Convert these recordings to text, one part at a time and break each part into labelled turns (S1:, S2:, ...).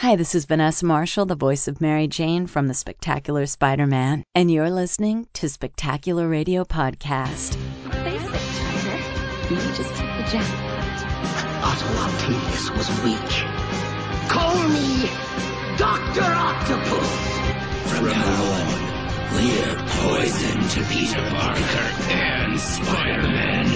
S1: Hi, this is Vanessa Marshall, the voice of Mary Jane from The Spectacular Spider Man, and you're listening to Spectacular Radio Podcast.
S2: Face it, China. You just took the jackpot.
S3: Otto Octavius was weak. Call me Dr. Octopus. From now on, we're poison to Peter Parker and Spider-Man.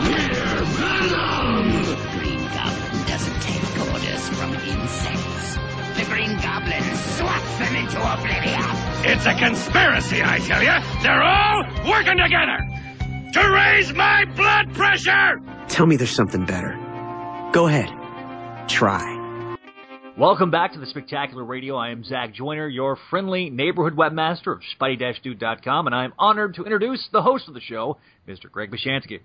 S3: We're Venom! Green Goblin doesn't take orders from insects. The Green Goblin swats them into oblivion.
S4: It's a conspiracy, I tell you. They're all working together to raise my blood pressure.
S5: Tell me there's something better. Go ahead. Try.
S6: Welcome back to the Spectacular Radio. I am Zach Joyner, your friendly neighborhood webmaster of Spidey-Dude.com, and I am honored to introduce the host of the show, Mr. Greg Bashansky.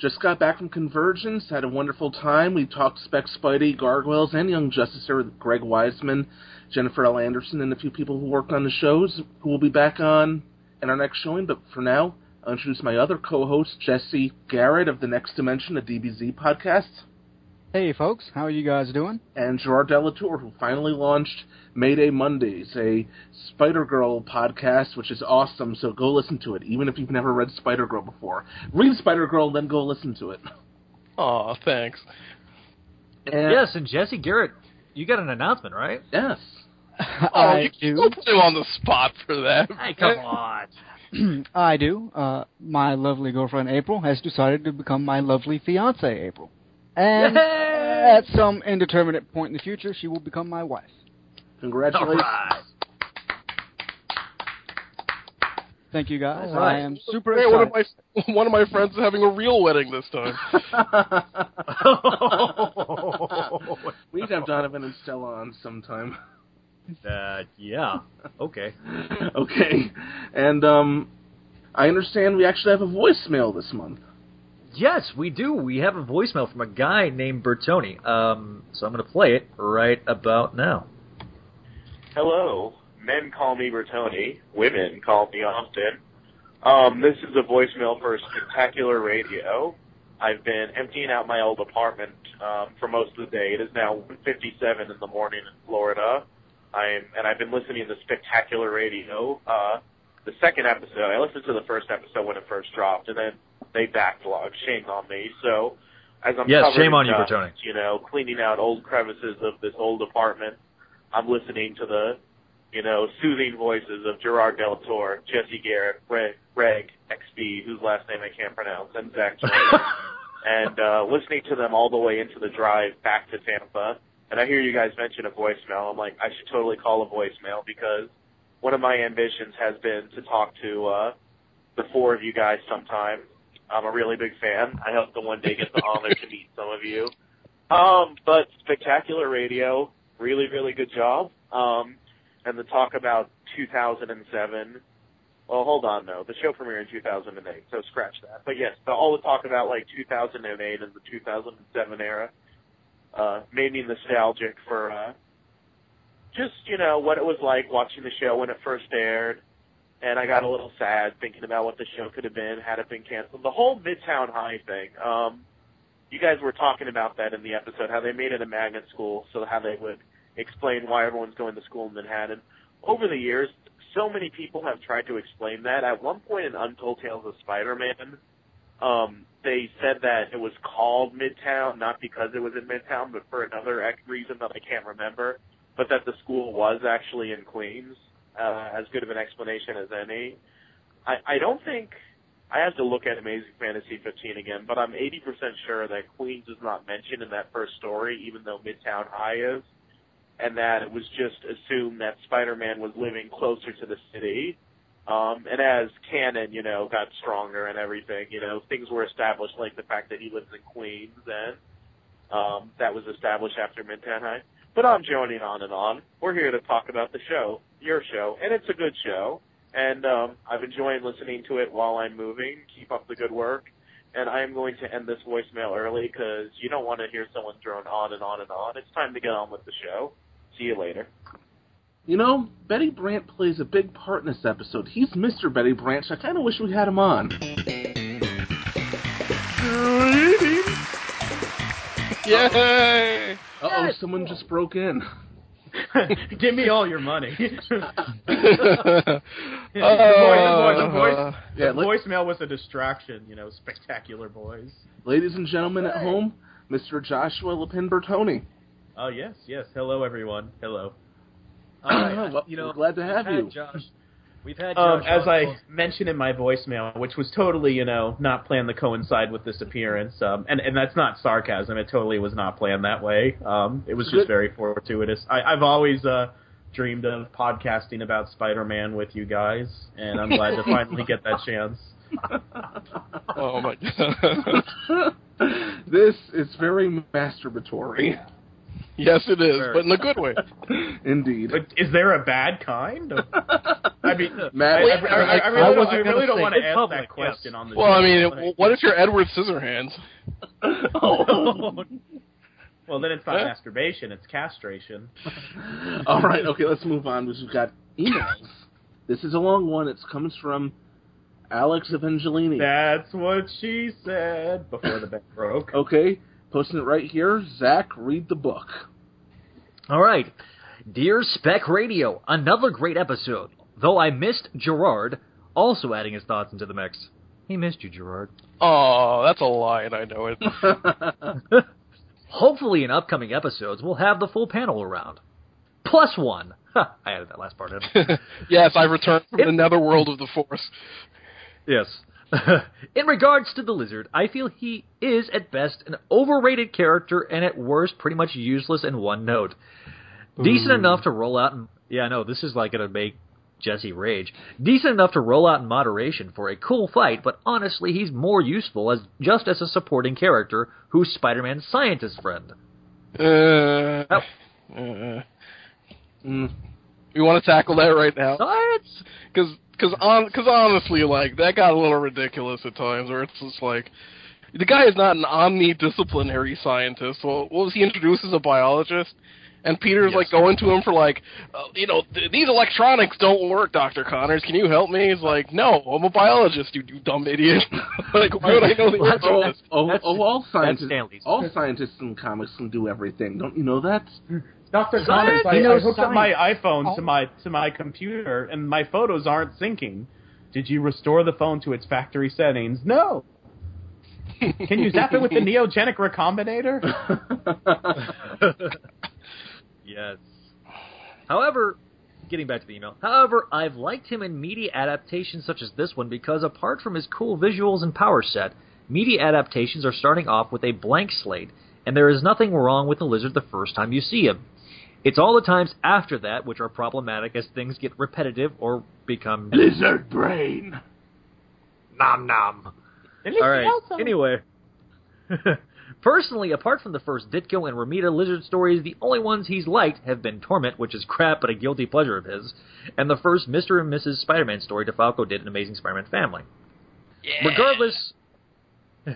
S7: Just got back from Convergence, had a wonderful time. We talked Spec Spidey, Gargoyles, and Young Justice here with Greg Weisman, Jennifer L. Anderson, and a few people who worked on the shows who will be back on in our next showing. But for now, I'll introduce my other co-host, Jesse Garrett of the Next Dimension, a DBZ podcast.
S8: Hey folks, how are you guys doing?
S7: and Gerard Delatour, who finally launched Mayday Mondays, a Spider Girl podcast, which is awesome. So go listen to it, even if you've never read Spider Girl before. Read Spider Girl, then go listen to it.
S9: Aw, thanks.
S7: And-
S6: Yes, and Jesse Garrett, you got an announcement, right?
S7: Yes.
S9: Oh,
S8: I
S9: you
S8: do.
S9: don't put him on the spot for that.
S6: Hey, come on.
S8: I do. Uh, my lovely girlfriend April has decided to become my lovely fiance April, and
S6: Yay!
S8: at some indeterminate point in the future, she will become my wife.
S7: Congratulations.
S6: right.
S8: Thank you guys.
S6: All right.
S8: I am super
S9: Hey, one of
S8: excited.
S9: my one of my friends is having a real wedding this time.
S7: we need to have Donovan and Stella on sometime.
S6: uh, yeah. Okay.
S7: okay. And um, I understand we actually have a voicemail this month.
S6: Yes, we do. We have a voicemail from a guy named Bertoni. Um, so I'm going to play it right about now.
S10: Hello. Men call me Bertoni. Women call me Austin. Um, this is a voicemail for Spectacular Radio. I've been emptying out my old apartment um, for most of the day. It is now 1:57 in the morning in Florida. I'm and I've been listening to Spectacular Radio. Uh, the second episode, I listened to the first episode when it first dropped, and then they backlogged. Shame on me. So, as I'm
S6: Yes, shame on you, Bertoni.
S10: You know, cleaning out old crevices of this old apartment. I'm listening to the, you know, soothing voices of Gerard Delatour, Jesse Garrett, Greg, Greg XB, whose last name I can't pronounce, and Zach and uh, listening to them all the way into the drive back to Tampa. And I hear you guys mention a voicemail. I'm like, I should totally call a voicemail because one of my ambitions has been to talk to uh, the four of you guys sometime. I'm a really big fan. I hope to one day get the honor to meet some of you. Um, but spectacular radio, really, really good job. Um, and the talk about 2007. Well, hold on, no. The show premiered in 2008, so scratch that. But yes, the, all the talk about like 2008 and the 2007 era uh, made me nostalgic for uh, just you know what it was like watching the show when it first aired. And I got a little sad thinking about what the show could have been had it been canceled. The whole Midtown High thing. Um, you guys were talking about that in the episode, how they made it a magnet school, so how they would explain why everyone's going to school in Manhattan. Over the years, so many people have tried to explain that. At one point in Untold Tales of Spider-Man, um, they said that it was called Midtown, not because it was in Midtown, but for another reason that I can't remember, but that the school was actually in Queens. Uh, as good of an explanation as any. I, I don't think I have to look at Amazing Fantasy 15 again, but I'm 80% sure that Queens is not mentioned in that first story, even though Midtown High is, and that it was just assumed that Spider-Man was living closer to the city. Um, and as canon, you know, got stronger and everything, you know, things were established, like the fact that he lives in Queens, and um, that was established after Midtown High. But I'm joining on and on. We're here to talk about the show, your show, and it's a good show. And um, I've enjoyed listening to it while I'm moving. Keep up the good work. And I am going to end this voicemail early because you don't want to hear someone drone on and on and on. It's time to get on with the show. See you later.
S7: You know, Betty Brant plays a big part in this episode. He's Mr. Betty Brant. so I kind of wish we had him on.
S9: Yay!
S7: Uh oh, someone just broke in.
S11: Give me all your money.
S9: Uh,
S11: the, voice, the, voice,
S9: uh,
S7: Yeah,
S11: the
S7: let-
S11: voicemail was a distraction, you know, spectacular boys.
S7: Ladies and gentlemen at home, Mr. Joshua Lepin Bertoni.
S11: Oh yes, yes. Hello everyone. Hello.
S7: All right, well,
S6: you know,
S7: we're glad to have you.
S6: Josh. We've had
S11: Um, as I
S6: both-
S11: mentioned in my voicemail, which was totally, you know, not planned to coincide with this appearance, um, and and that's not sarcasm. It totally was not planned that way. Um, it was just very fortuitous. I, I've always uh, dreamed of podcasting about Spider-Man with you guys, and I'm glad to finally get that chance.
S9: oh my god.
S7: this is very masturbatory.
S9: yes, it is,
S11: Very.
S9: but in a good way.
S7: Indeed.
S11: But is there a bad kind? I mean,
S7: Matt,
S11: I, I, I, I, I really,
S8: I
S11: don't, I really
S8: gonna
S11: don't want to
S6: it's
S11: ask
S6: public,
S11: that question
S6: yes.
S11: on the
S9: Well, I mean,
S11: Like-
S9: what if you're Edward Scissorhands?
S7: Oh.
S11: well, then it's not
S9: Yeah.
S11: masturbation; it's castration.
S7: All right, okay, let's move on because we've got emails. This is a long one. It comes from Alex Evangelini.
S11: That's what she said before the bank broke.
S7: Okay, posting it right here. Zach, read the book.
S6: All right. Dear Spec Radio, another great episode. Though I missed Gerard, also adding his thoughts into the mix. He missed you, Gerard.
S9: Oh, that's a lie, and I know it.
S6: Hopefully, in upcoming episodes, we'll have the full panel around. Plus one. Ha, I added that last part in.
S9: yes, I returned from the netherworld of the Force.
S6: Yes. in regards to the lizard, I feel he is at best an overrated character and at worst pretty much useless in one note. Decent enough to roll out in Yeah, no, this is like gonna make Jesse rage. Decent enough to roll out in moderation for a cool fight, but honestly he's more useful as just as a supporting character who's Spider-Man's scientist friend.
S9: Uh,
S6: Oh.
S9: uh,
S7: Mm.
S9: You want to tackle that right now?
S6: Science
S9: Because cause on, cause honestly, like, that got a little ridiculous at times, where it's just like, the guy is not an omnidisciplinary scientist. Well, what was he introduced as a biologist? And Peter's
S6: Yes.
S9: like going to him for like, uh, you know, th- these electronics don't work, Doctor Connors. Can you help me? He's like, no, I'm a biologist, you, you dumb idiot. like, why would I know the
S6: Well,
S9: answer to
S7: Oh,
S9: this?
S7: oh,
S6: That's-
S7: oh, all scientists, all scientists in comics can do everything. Don't you know that?
S11: Dr. Connors, I,
S8: He
S11: I
S8: knows
S11: hooked up my
S8: science.
S11: iPhone to oh. my to my computer, and my photos aren't syncing. Did you restore the phone to its factory settings? No. Can you zap it with the neogenic recombinator?
S6: Yes. However, getting back to the email. However, I've liked him in media adaptations such as this one because apart from his cool visuals and power set, media adaptations are starting off with a blank slate, and there is nothing wrong with the lizard the first time you see him. It's all the times after that which are problematic as things get repetitive or become
S7: Lizard brain.
S6: nom nom. All right. Anyway, personally, apart from the first Ditko and Romita lizard stories, the only ones he's liked have been Torment, which is crap but a guilty pleasure of his, and the first Mr. and Mrs. Spider-Man story DeFalco did in Amazing Spider-Man Family. Regardless,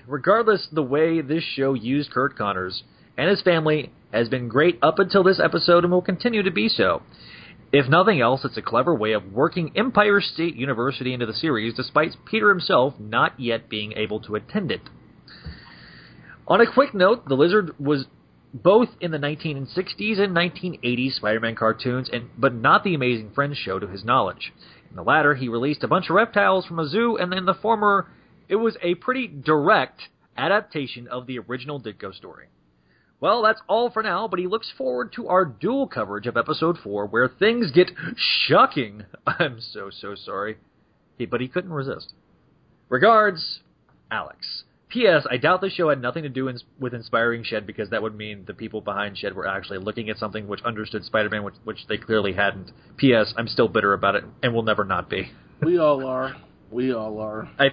S6: regardless, the way this show used Curt Connors and his family has been great up until this episode and will continue to be so. If nothing else, it's a clever way of working Empire State University into the series, despite Peter himself not yet being able to attend it. On a quick note, the Lizard was both in the 1960s and 1980s Spider-Man cartoons, and but not the Amazing Friends show to his knowledge. In the latter, he released a bunch of reptiles from a zoo, and in the former, it was a pretty direct adaptation of the original Ditko story. Well, that's all for now, but he looks forward to our dual coverage of episode 4 where things get shocking. I'm so, so sorry. He, but he couldn't resist. Regards, Alex. P.S. I doubt the show had nothing to do in, with inspiring Shed because that would mean the people behind Shed were actually looking at something which understood Spider-Man, which, which they clearly hadn't. P.S. I'm still bitter about it and will never not be.
S7: We all are. We all are.
S6: I,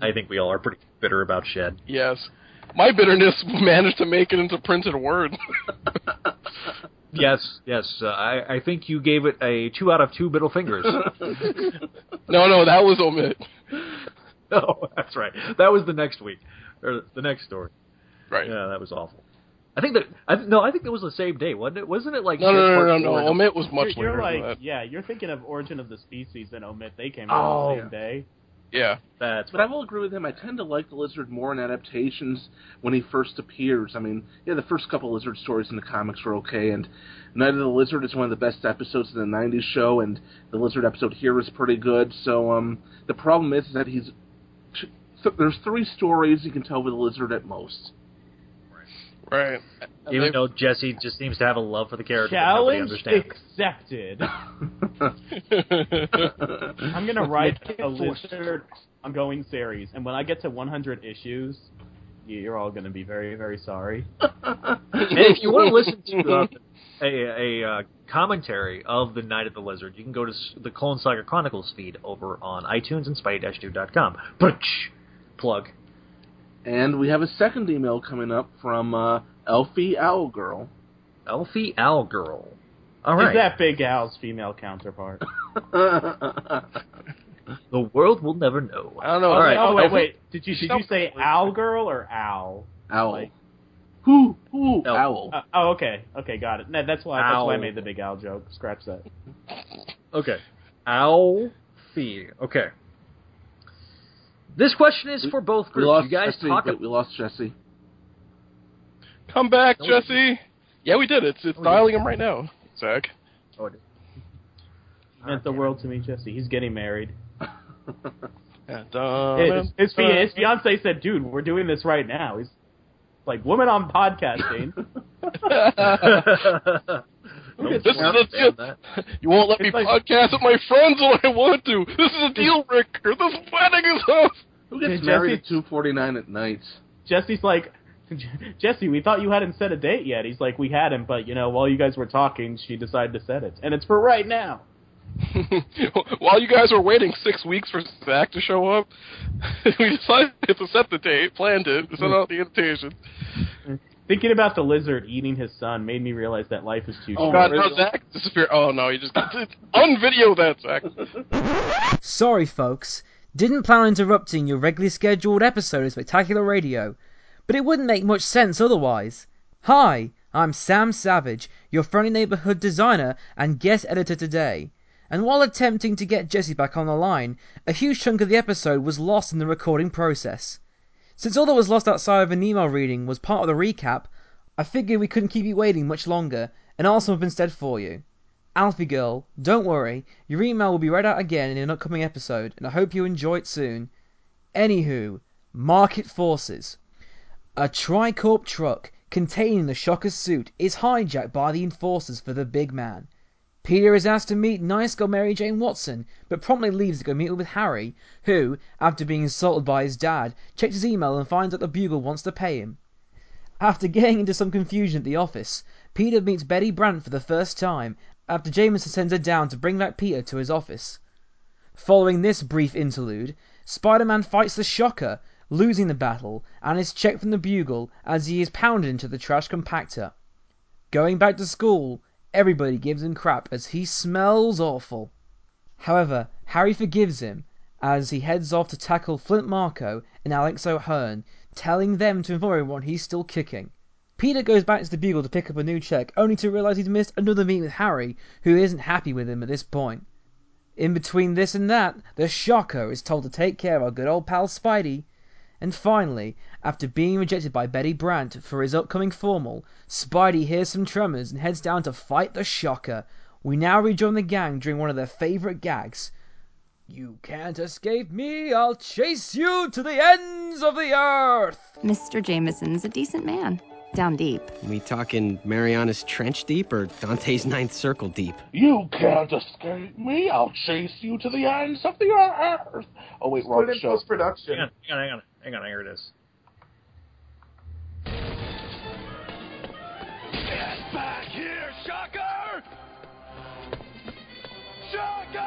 S6: I think we all are pretty bitter about Shed.
S9: Yes. My bitterness managed to make it into printed word.
S6: Yes, yes. Uh, I, I think you gave it a two out of two middle fingers.
S9: no, no, that was OMIT.
S6: oh, that's right. That was the next week or the next story.
S9: Right.
S6: Yeah, that was awful. I think that I, no, I think it was the same day, wasn't it? Wasn't it like
S9: No, no, no, no, no. OMIT was much
S11: you're, you're like,
S9: than that.
S11: yeah, you're thinking of Origin of the Species and OMIT. They came out on
S6: Oh.
S11: the same day.
S9: Yeah.
S6: That's
S7: But I will agree with him. I tend to like the lizard more in adaptations when he first appears. I mean, yeah, the first couple lizard stories in the comics were okay, and Night of the Lizard is one of the best episodes of the '90s show, and the lizard episode here is pretty good. So, um, the problem is that he's th- there's three stories you can tell with the lizard at most.
S9: Right.
S6: Even though Jesse just seems to have a love for the character that nobody
S11: Challenge accepted. I'm gonna write a lizard ongoing series, and when I get to 100 issues, you're all gonna be very, very sorry.
S6: and if you want to listen to uh, a, a uh, commentary of the Night of the Lizard, you can go to the Clone Saga Chronicles feed over on iTunes and Spidey-Dude.com. Brunch. Plug.
S7: And we have a second email coming up from uh, Elfie Owl Girl.
S6: Elfie Owl Girl. All
S11: Is that Big Al's female counterpart?
S6: The world will never know.
S9: I don't know.
S6: All right.
S11: Oh wait, wait. Did you did you say owl girl or owl?
S7: Owl.
S11: Like-
S7: Who? Who?
S6: Elf.
S7: Owl.
S11: Uh, oh, okay, okay, got it. No, that's why that's why I made the Big Al joke. Scratch that.
S6: Okay. Alfie. Okay. This question is for both
S7: we
S6: groups.
S7: lost
S6: You guys
S7: Jesse.
S6: talk
S7: but we lost Jesse.
S9: Come back,
S6: No,
S9: Jesse. Yeah, we did. It's it's oh,
S6: we
S9: dialing him right now, Zach.
S6: Oh, it-
S11: meant the world to me, Jesse. He's getting married.
S9: Yeah,
S11: His, his, fi- his fiance said, "Dude, we're doing this right now." He's like, "Woman on podcasting."
S9: This is a, you won't let me
S11: like-
S9: podcast with my friends when I want to. This is a deal breaker. This wedding is us.
S7: Who gets
S11: Jesse-
S7: married at two forty nine at night?
S11: Jesse's like, Jesse, we thought you hadn't set a date yet. He's like, we hadn't, but you know, while you guys were talking, she decided to set it, and it's for right now.
S9: While you guys were waiting six weeks for Zach to show up, we decided to set the date, planned it, sent out the invitation.
S11: Thinking about the lizard eating his son made me realize that life is too short.
S9: Oh,
S11: short.
S9: God, no, Zach disappeared. Oh, no, he just unvideo that, Zach.
S12: Sorry, folks. Didn't plan on interrupting your regularly scheduled episode of Spectacular Radio, but it wouldn't make much sense otherwise. Hi, I'm Sam Savage, your friendly neighborhood designer and guest editor today. And while attempting to get Jesse back on the line, a huge chunk of the episode was lost in the recording process. Since all that was lost outside of an email reading was part of the recap, I figured we couldn't keep you waiting much longer and asked them up instead for you. Alfie girl, don't worry, your email will be read out again in an upcoming episode, and I hope you enjoy it soon. Anywho, Market Forces. A Tricorp truck containing the Shocker's suit is hijacked by the enforcers for the big man. Peter is asked to meet nice girl Mary Jane Watson, but promptly leaves to go meet with Harry, who, after being insulted by his dad, checks his email and finds out the Bugle wants to pay him. After getting into some confusion at the office, Peter meets Betty Brant for the first time after Jameson sends her down to bring back Peter to his office. Following this brief interlude, Spider Man fights the Shocker, losing the battle, and is checked from the Bugle as he is pounded into the trash compactor. Going back to school, everybody gives him crap as he smells awful. However, Harry forgives him as he heads off to tackle Flint Marko and Alex O'Hirn, telling them to inform everyone he's still kicking. Peter goes back to the Bugle to pick up a new check, only to realize he's missed another meeting with Harry, who isn't happy with him at this point. In between this and that, the Shocker is told to take care of our good old pal Spidey. And finally, after being rejected by Betty Brant for his upcoming formal, Spidey hears some tremors and heads down to fight the Shocker. We now rejoin the gang during one of their favorite gags. You can't escape me, I'll chase you to the ends of the earth!
S2: Mr. Jameson's a decent man. Down deep.
S5: We talking Mariana's Trench deep or Dante's Ninth Circle deep?
S7: You can't escape me. I'll chase you to the ends of the earth. Oh wait, wrong
S11: Put it in
S7: show.
S11: post production.
S6: Hang on, hang on, hang on. Here it is.
S4: Get back here, Shocker! Shocker!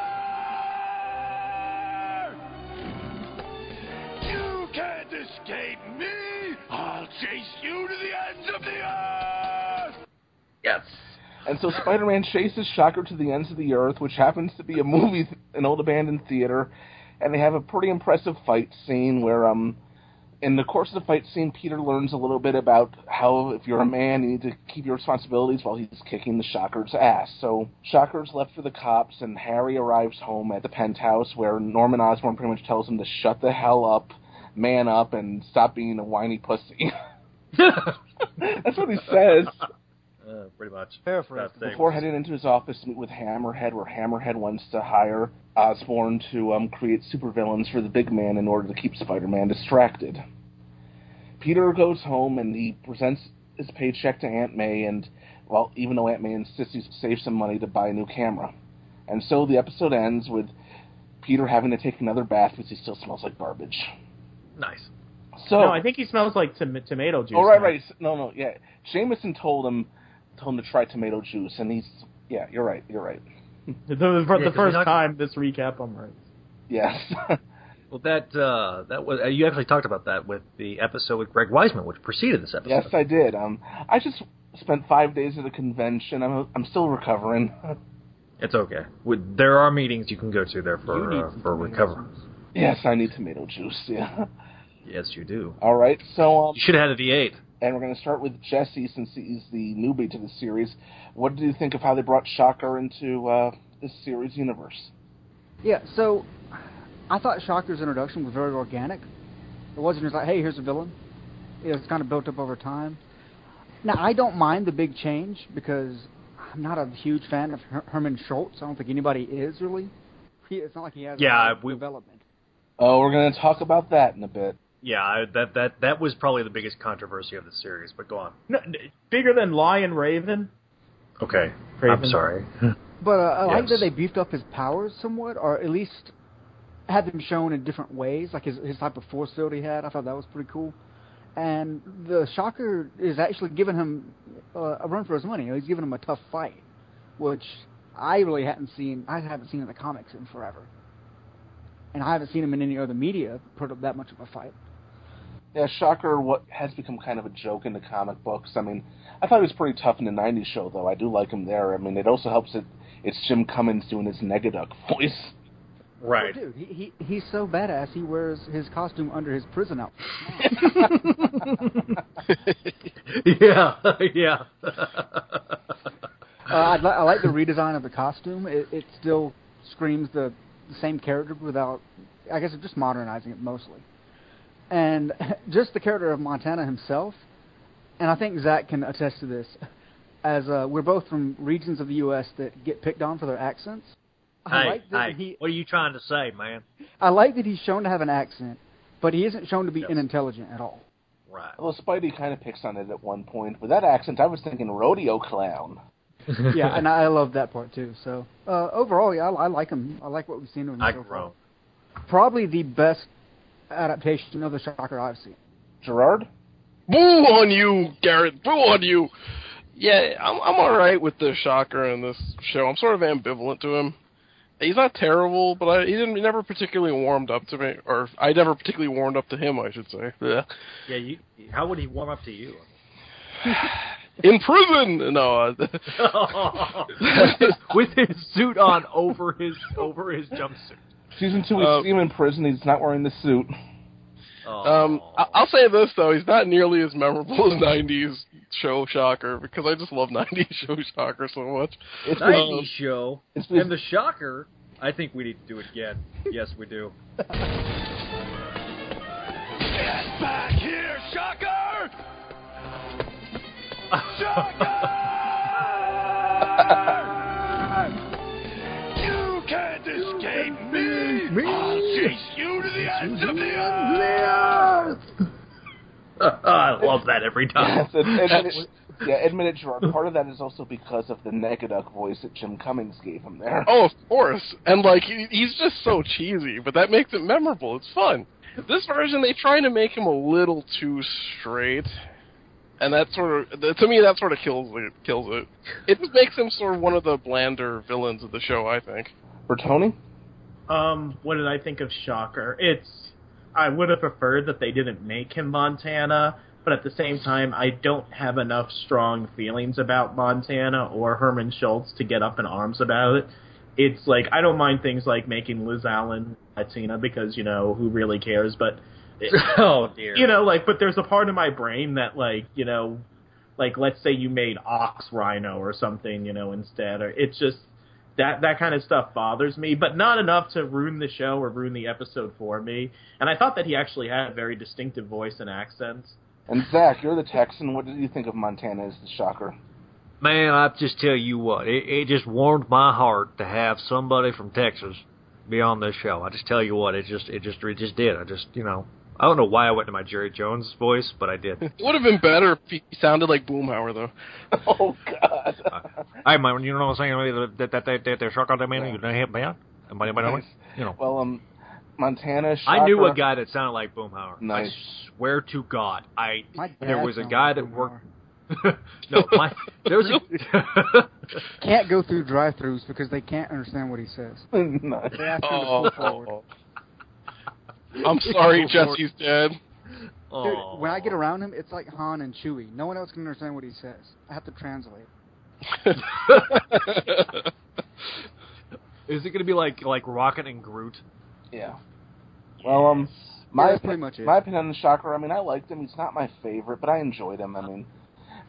S4: You can't escape me! I'll chase you to the ends of the earth!
S6: Yes.
S7: And so Spider-Man chases Shocker to the ends of the earth, which happens to be a movie, an old abandoned theater, and they have a pretty impressive fight scene where um, in the course of the fight scene, Peter learns a little bit about how if you're a mm-hmm. man, you need to keep your responsibilities while he's kicking the Shocker's ass. So Shocker's left for the cops, and Harry arrives home at the penthouse where Norman Osborn pretty much tells him to shut the hell up, man up, and stop being a whiny pussy. That's what he says.
S6: Uh, pretty much.
S8: Paraphrase.
S7: Before heading into his office to meet with Hammerhead, where Hammerhead wants to hire Osborn to um, create supervillains for the big man in order to keep Spider-Man distracted. Peter goes home and he presents his paycheck to Aunt May, and well, even though Aunt May insists he save some money to buy a new camera, and so the episode ends with Peter having to take another bath because he still smells like garbage.
S6: Nice.
S7: So,
S11: no, I think he smells like tom- tomato juice.
S7: oh right,
S11: now.
S7: right, no, no, yeah. Jameson told him told him to try tomato juice, and he's yeah, you're right, you're right.
S11: The, the, for
S6: Yeah,
S11: the
S6: 'cause
S11: first
S6: not-
S11: time this recap, I'm right.
S7: Yes.
S6: Well, that uh, that was uh, you actually talked about that with the episode with Greg Weisman, which preceded this episode.
S7: Yes, I did. Um, I just spent five days at a convention. I'm I'm still recovering.
S6: It's okay. With, there are meetings you can go to there for uh, for recovery.
S7: yes, I need tomato juice. Yeah.
S6: Yes, you do.
S7: All right. So um,
S6: You should have had a V8.
S7: And we're going to start with Jesse since he's the newbie to the series. What did you think of how they brought Shocker into uh, this series universe?
S8: Yeah, so I thought Shocker's introduction was very organic. It wasn't just like, hey, here's a villain. It was kind of built up over time. Now, I don't mind the big change because I'm not a huge fan of Her- Herman Schultz. I don't think anybody is really. He, it's not like he has
S6: Yeah,
S8: a
S6: we-
S8: development.
S7: Oh, we're going to talk about that in a bit.
S6: Yeah, I, that that that was probably the biggest controversy of the series. But go on.
S11: No, bigger than Lion Raven.
S6: Okay, I'm sorry.
S8: But uh, I like that they beefed up his powers somewhat, or at least had them shown in different ways, like his his type of force field he had. I thought that was pretty cool. And the Shocker is actually giving him uh, a run for his money. You know, he's giving him a tough fight, which I really hadn't seen. I haven't seen in the comics in forever, and I haven't seen him in any other media put up that much of a fight.
S7: Yeah, Shocker what has become kind of a joke in the comic books. I mean, I thought he was pretty tough in the '90s show, though. I do like him there. I mean, it also helps that it's Jim Cummings doing his Negaduck voice.
S6: Right.
S8: Oh, dude, he, he he's so badass. He wears his costume under his prison outfit.
S6: yeah, yeah.
S8: Uh, I, li- I like the redesign of the costume. It, it still screams the, the same character without, I guess, just modernizing it mostly. And just the character of Montana himself, and I think Zach can attest to this, as uh, we're both from regions of the U.S. that get picked on for their accents. I
S6: hey,
S8: like that
S6: hey,
S8: he,
S6: what are you trying to say, man?
S8: I like that he's shown to have an accent, but he isn't shown to be
S6: Yes.
S8: unintelligent at all.
S6: Right.
S7: Well, Spidey kind of picks on it at one point. With that accent, I was thinking rodeo clown.
S8: yeah, and I love that part too. So uh, overall, yeah, I, I like him. I like what we've seen of him
S6: I
S8: so far.
S6: grow.
S8: Probably the best adaptation of the Shocker I've seen.
S7: Gerard?
S9: Boo on you, Garrett. Boo on you. Yeah, I'm I'm all right with the Shocker in this show. I'm sort of ambivalent to him. He's not terrible, but I, he didn't he never particularly warmed up to me, or I never particularly warmed up to him, I should say. Yeah.
S6: Yeah, you. How would he warm up to you?
S9: In prison, no. Uh,
S6: with, his, with his suit on over his over his jumpsuit.
S7: Season two, we
S9: Uh,
S7: see him in prison. He's not wearing the suit.
S9: Um, I- I'll say this though, he's not nearly as memorable as '90s show Shocker because I just love '90s show Shocker so much.
S7: It's
S9: Um,
S6: 90s show.
S7: it's
S6: and the shocker, I think we need to do it again. Yes, we do.
S4: Get back here, Shocker! Shocker! Me! I'll chase you to the ends of the earth!
S6: I love that every time.
S7: Yes, and, and, and, yeah, admit it, Gerard. Part of that is also because of the Negaduck voice that Jim Cummings gave him there.
S9: Oh, of course. And like he's just so cheesy, but that makes it memorable. It's fun. This version they try to make him a little too straight. And that sort of to me that sort of kills it kills it. It just makes him sort of one of the blander villains of the show, I think.
S7: Bertoni?
S11: Um, what did I think of Shocker? It's I would have preferred that they didn't make him Montana, but at the same time, I don't have enough strong feelings about Montana or Herman Schultz to get up in arms about it. It's like I don't mind things like making Liz Allan Latina because you know who really cares, but
S6: oh dear.
S11: You know, like, but there's a part of my brain that, like, you know, like let's say you made Ox Rhino or something, you know, instead, or it's just that that kind of stuff bothers me, but not enough to ruin the show or ruin the episode for me. And I thought that he actually had a very distinctive voice and accent.
S7: And Zach, you're the Texan. What did you think of Montana as the shocker?
S6: Man, I just tell you what, it, it just warmed my heart to have somebody from Texas be on this show. I just tell you what, it just it just it just did. I just you know I don't know why I went to my Jerry Jones voice, but I did.
S9: It would have been better if he sounded like Boomhauer, though.
S7: Oh God!
S6: I man, you know what I'm saying? That that that that, that shock on that man, you know him, man. Anybody, anybody, you know.
S7: Well, um, Montana. Shocker.
S6: I knew a guy that sounded like Boomhauer.
S7: Nice.
S6: I swear to God, I there was a guy that worked. no, my there was a.
S8: Can't go through drive-throughs because they can't understand what he says.
S7: nice.
S8: They ask him to
S9: Oh.
S8: pull forward.
S9: I'm sorry, Jesse's dead.
S8: Dude, when I get around him, it's like Han and Chewie. No one else can understand what he says. I have to translate.
S6: Is it going to be like like Rocket and Groot?
S7: Yeah. Well, um, my
S8: that's pretty much it.
S7: my opinion on Shocker. I mean, I liked him. He's not my favorite, but I enjoyed him. I mean,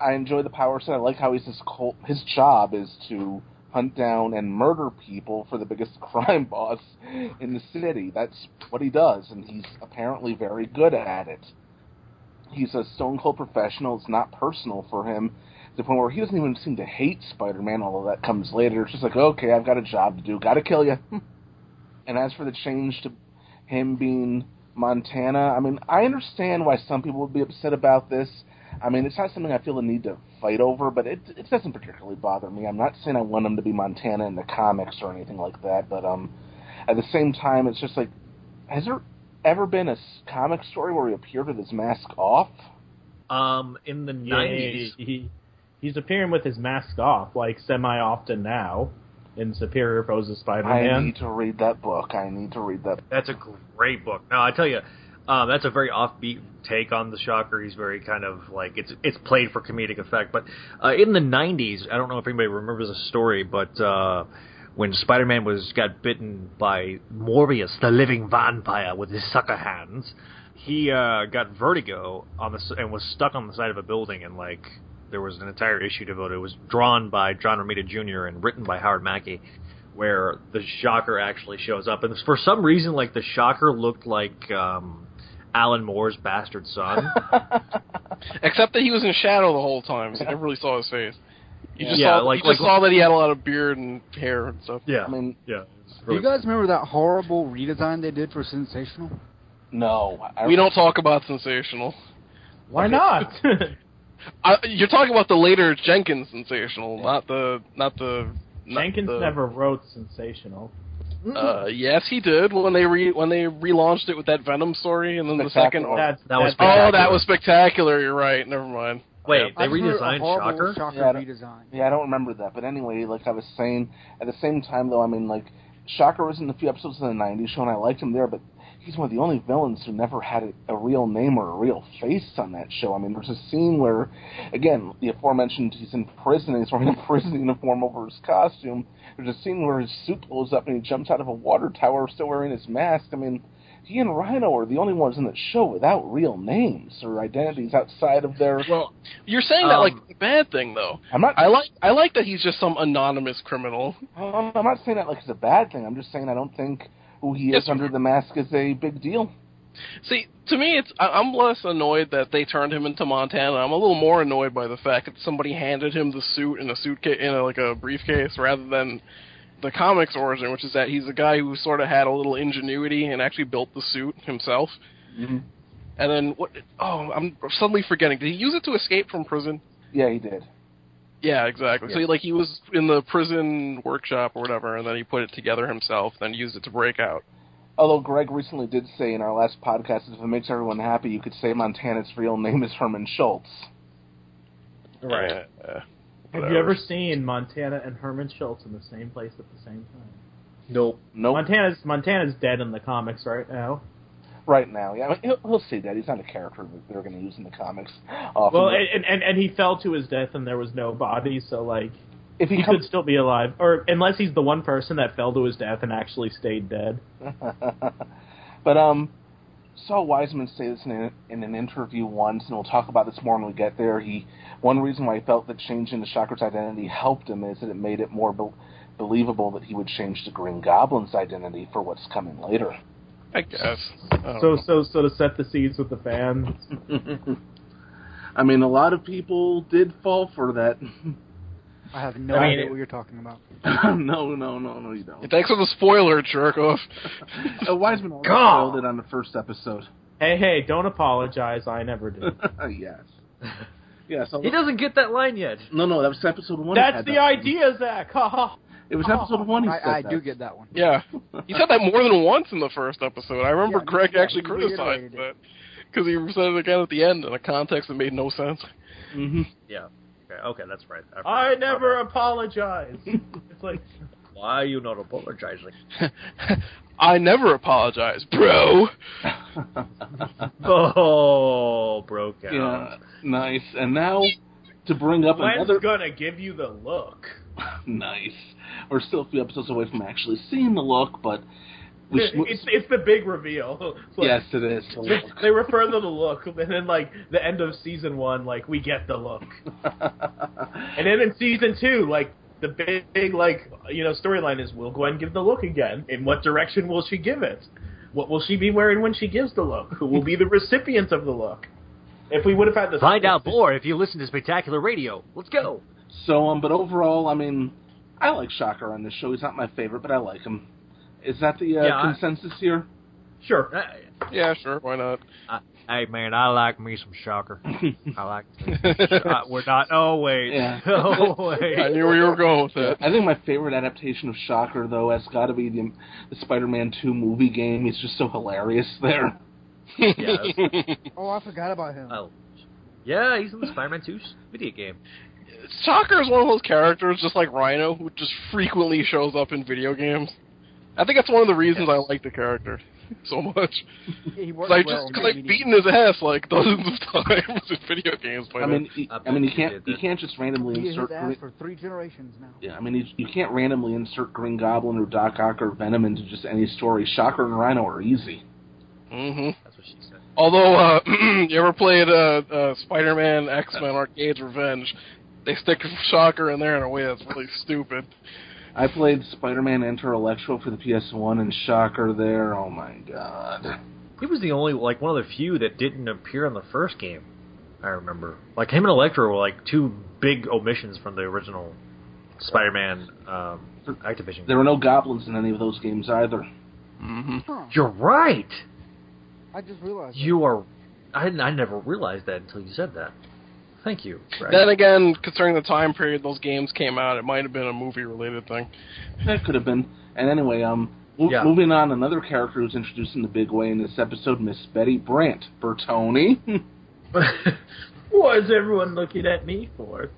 S7: I enjoy the power set. I like how he's his cult. His job is to hunt down and murder people for the biggest crime boss in the city. That's what he does, and he's apparently very good at it. He's a stone cold professional. It's not personal for him. To the point where he doesn't even seem to hate Spider-Man, although that comes later. It's just like, okay, I've got a job to do. Got to kill you. and as for the change to him being Montana, I mean, I understand why some people would be upset about this. I mean, it's not something I feel the need to fight over, but it it doesn't particularly bother me. I'm not saying I want him to be Montana in the comics or anything like that, but um, at the same time, it's just like, has there ever been a comic story where he appeared with his mask off?
S6: Um, in the
S11: Yeah,
S6: nineties.
S11: he, he's appearing with his mask off, like semi often now, in Superior Foes
S7: of
S11: Spider-Man.
S7: I need to read that book. I need to read that.
S6: That's a great book. No, I tell you, um, that's a very offbeat take on the Shocker. He's very kind of like it's it's played for comedic effect. But uh, in the '90s, I don't know if anybody remembers the story, but uh, when Spider-Man was got bitten by Morbius, the living vampire, with his sucker hands, he uh, got vertigo on the and was stuck on the side of a building, and like there was an entire issue devoted. It was drawn by John Romita Jr. and written by Howard Mackie where the Shocker actually shows up, and for some reason, like the Shocker looked like um, Alan Moore's bastard son.
S9: Except that he was in shadow the whole time, so you never really saw his face. You just
S6: Yeah,
S9: saw,
S6: like-
S9: you just
S6: like-
S9: saw that he had a lot of beard and hair and stuff.
S6: yeah,
S7: I mean,
S6: yeah.
S8: Do you guys remember that horrible redesign they did for Sensational?
S7: no. I,
S9: We don't talk about sensational.
S11: Why not?
S9: Uh, you're talking about the later Jenkins sensational, not the not the. Not
S11: Jenkins
S9: the,
S11: never wrote Sensational.
S9: Uh, yes, he did when they re when they relaunched it with that Venom story, and then the second.
S7: Spectacular.
S11: That's,
S6: That was
S9: Oh, that was spectacular. You're right. Never mind.
S6: Wait,
S8: I
S6: they
S8: just remember a
S6: redesigned
S8: horrible
S6: Shocker.
S7: Yeah, I don't-
S8: redesign.
S7: Yeah, I don't remember that. But anyway, like I was saying, at the same time, though, I mean, like, Shocker was in a few episodes of the 90s show, and I liked him there, but he's one of the only villains who never had a, a real name or a real face on that show. I mean, there's a scene where, again, the aforementioned, he's in prison, and he's wearing a prison uniform over his costume. There's a scene where his suit blows up, and he jumps out of a water tower still wearing his mask. I mean, he and Rhino are the only ones in the show without real names or identities outside of their.
S6: Well,
S9: You're saying that
S6: Um,
S9: like a bad thing though.
S7: I'm not.
S9: I like I like that he's just some anonymous criminal.
S7: I'm I'm not saying that like it's a bad thing. I'm just saying I don't think who he is under the mask is a big deal.
S9: See, to me, it's I'm less annoyed that they turned him into Montana. I'm a little more annoyed by the fact that somebody handed him the suit in a suitcase in a, like a briefcase rather than the comics origin, which is that he's a guy who sort of had a little ingenuity and actually built the suit himself.
S7: Mm-hmm.
S9: And then what? Oh, I'm suddenly forgetting. Did he use it to escape from prison?
S7: Yeah, he did.
S9: Yeah, exactly. So like he was in the prison workshop or whatever, and then he put it together himself, then used it to break out.
S7: Although Greg recently did say in our last podcast, if it makes everyone happy, you could say Montana's real name is Herman Schultz.
S9: Right.
S11: Have you ever seen Montana and Herman Schultz in the same place at the same time?
S6: nope.
S7: Nope.
S11: Montana's Montana's dead in the comics right now.
S7: Right now, yeah, I mean, he'll, he'll see that he's not a character that they're going to use in the comics. Often.
S11: Well, and, and and he fell to his death, and there was no body, so like
S7: if he,
S11: he
S7: comes,
S11: could still be alive, or unless he's the one person that fell to his death and actually stayed dead.
S7: but um, saw Weisman say this in, a, in an interview once, and we'll talk about this more when we get there. He one reason why he felt that changing the Shocker's identity helped him is that it made it more be- believable that he would change the Green Goblin's identity for what's coming later.
S9: I guess. Um,
S11: So so so to set the seeds with the fans.
S7: I mean, a lot of people did fall for that.
S8: I have no
S11: I mean,
S8: idea
S11: it-
S8: what you're talking about.
S7: no, no, no, no, you don't.
S9: Thanks for the spoiler, jerk off.
S7: Weisman already
S11: God.
S7: spoiled it on the first episode.
S11: Hey hey, don't apologize. I never did.
S7: yes. Yeah, so
S6: He doesn't get that line yet.
S7: no, no, that was episode one.
S11: That's the
S7: that.
S11: idea, Zach. Ha ha.
S7: It was episode one. He said
S8: I, I
S7: that.
S8: do get that one.
S9: Yeah, he said that more than once in the first episode. I remember
S8: Yeah,
S9: Greg
S8: yeah,
S9: actually criticized
S8: reiterated
S9: that because he said it again at the end in a context that made no sense.
S7: hmm
S6: Yeah. Okay, okay that's right.
S11: I never
S6: forgot.
S11: apologize. it's like
S6: Why are you not apologizing?
S9: I never apologize, bro.
S6: Oh, broke out.
S7: Yeah, nice. And now to bring up
S11: Gwen's
S7: another
S11: gonna give you the look.
S7: nice. We're still a few episodes away from actually seeing the look, but we
S11: It- it's it's the big reveal. Like-
S7: yes, it is. the
S11: They,
S7: look.
S11: they refer to the look, and then like the end of season one, like we get the look, and then in season two, like the big, big like you know storyline is will Gwen give the look again? In what direction will she give it? What will she be wearing when she gives the look? Who will be the recipient of the look? If we would have had the
S6: Find out more if you listen to Spectacular Radio. Let's go.
S7: So, um, but overall, I mean, I like Shocker on this show. He's not my favorite, but I like him. Is that the uh,
S6: Yeah, I-
S7: consensus here?
S11: Sure.
S9: Yeah, sure, why not?
S6: I, hey man, I like me some shocker. I like. uh, we're not. Oh wait.
S7: Yeah.
S6: Oh wait.
S9: I knew where you were going with that.
S7: I think my favorite adaptation of Shocker, though, has got to be the, the Spider-Man 2 movie game. He's just so hilarious there.
S6: Yes.
S8: Oh, I forgot about him.
S6: Oh. Yeah, he's in the Spider-Man 2 video game.
S9: Shocker is one of those characters, just like Rhino, who just frequently shows up in video games. I think that's one of the reasons I like the character so much.
S8: he
S9: 'Cause
S8: works
S9: I
S8: well
S9: just
S8: in
S9: because I've beaten his ass like dozens of times in video games. By
S7: I mean, you,
S6: I
S7: I mean, you can't you can't just randomly
S8: He hit his
S7: insert.
S8: ass
S7: Green,
S8: for three generations now.
S7: yeah, I mean, you, you can't randomly insert Green Goblin or Doc Ock or Venom into just any story. Shocker and Rhino are easy.
S9: hmm
S6: That's what she said.
S9: Although, uh, you ever played uh, uh, Spider-Man X-Men Arcade's Revenge? They stick Shocker in there in a way that's really stupid.
S7: I played Spider-Man Enter Electro for the PS1 and Shocker there. Oh my god.
S6: He was the only like one of the few that didn't appear in the first game. I remember. Like him and Electro were like two big omissions from the original Spider-Man um, Activision.
S7: There were no goblins in any of those games either.
S9: hmm
S8: Huh.
S6: You're right.
S8: I just realized. that.
S6: You are. I I never realized that until you said that. Thank you. Greg.
S9: Then again, considering the time period those games came out, it might have been a movie-related thing.
S7: That could have been. And anyway, um, mo-
S6: Yeah.
S7: moving on, another character who's introduced in the big way in this episode, Miss Betty Brant, Bertoni.
S11: What is everyone looking at me for?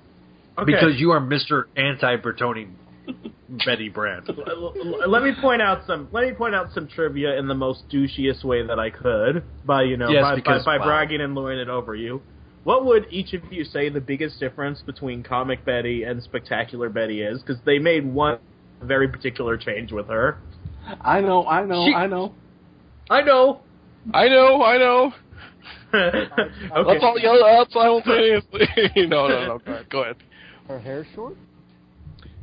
S11: Okay.
S6: Because you are Mr. Anti-Bertoni Betty Brant.
S11: L- l- let me point out some let me point out some trivia in the most douchiest way that I could by you know
S6: Yes,
S11: by,
S6: because,
S11: by, by
S6: wow.
S11: bragging and luring it over you. What would each of you say the biggest difference between Comic Betty and Spectacular Betty is? Because they made one very particular change with her.
S7: I know, I know,
S6: She-
S7: I know.
S6: I know.
S9: I know, I know.
S11: okay.
S9: Let's all yell out simultaneously. no, no, no. Go ahead. Go ahead.
S8: Her hair short?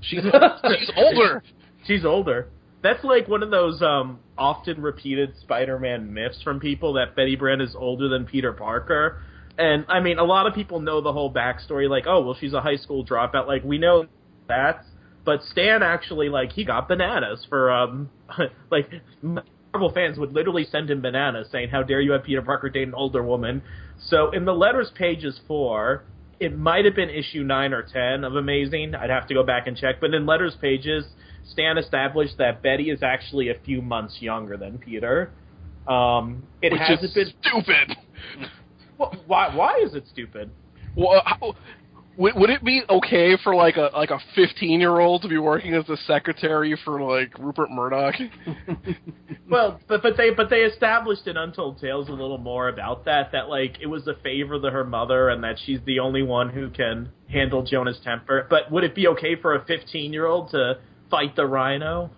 S9: She's she's older.
S11: She's older. That's like one of those um, often repeated Spider-Man myths from people that Betty Brant is older than Peter Parker. And I mean, a lot of people know the whole backstory, like, oh, well, she's a high school dropout. Like, we know that, but Stan actually, like, he got bananas for, um, like, Marvel fans would literally send him bananas saying, how dare you have Peter Parker date an older woman? So in the letters pages four, it might have been issue nine or ten of Amazing. I'd have to go back and check. But in letters pages, Stan established that Betty is actually a few months younger than Peter. Um, it
S9: which
S11: hasn't
S9: is
S11: been.
S9: stupid.
S11: Wh- Why? Why is it stupid?
S9: Well, uh, how, would, would it be okay for like a like a fifteen year old to be working as the secretary for like Rupert Murdoch?
S11: Well, but but they but they established in Untold Tales a little more about that. That like it was a favor to her mother, and that she's the only one who can handle Jonah's temper. But would it be okay for a fifteen year old to fight the Rhino?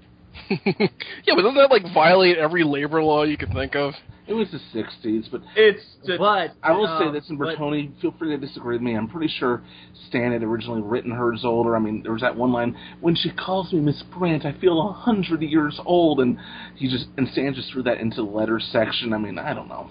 S9: yeah, but doesn't that like violate every labor law you could think of?
S7: It was the '60s, but
S11: it's just,
S6: but
S7: I will say this, and
S6: but-
S7: Bertoni, feel free to disagree with me. I'm pretty sure Stan had originally written her as older. I mean, there was that one line when she calls me Miss Brant, I feel a hundred years old, and he just and Stan just threw that into the letter section. I mean, I don't know.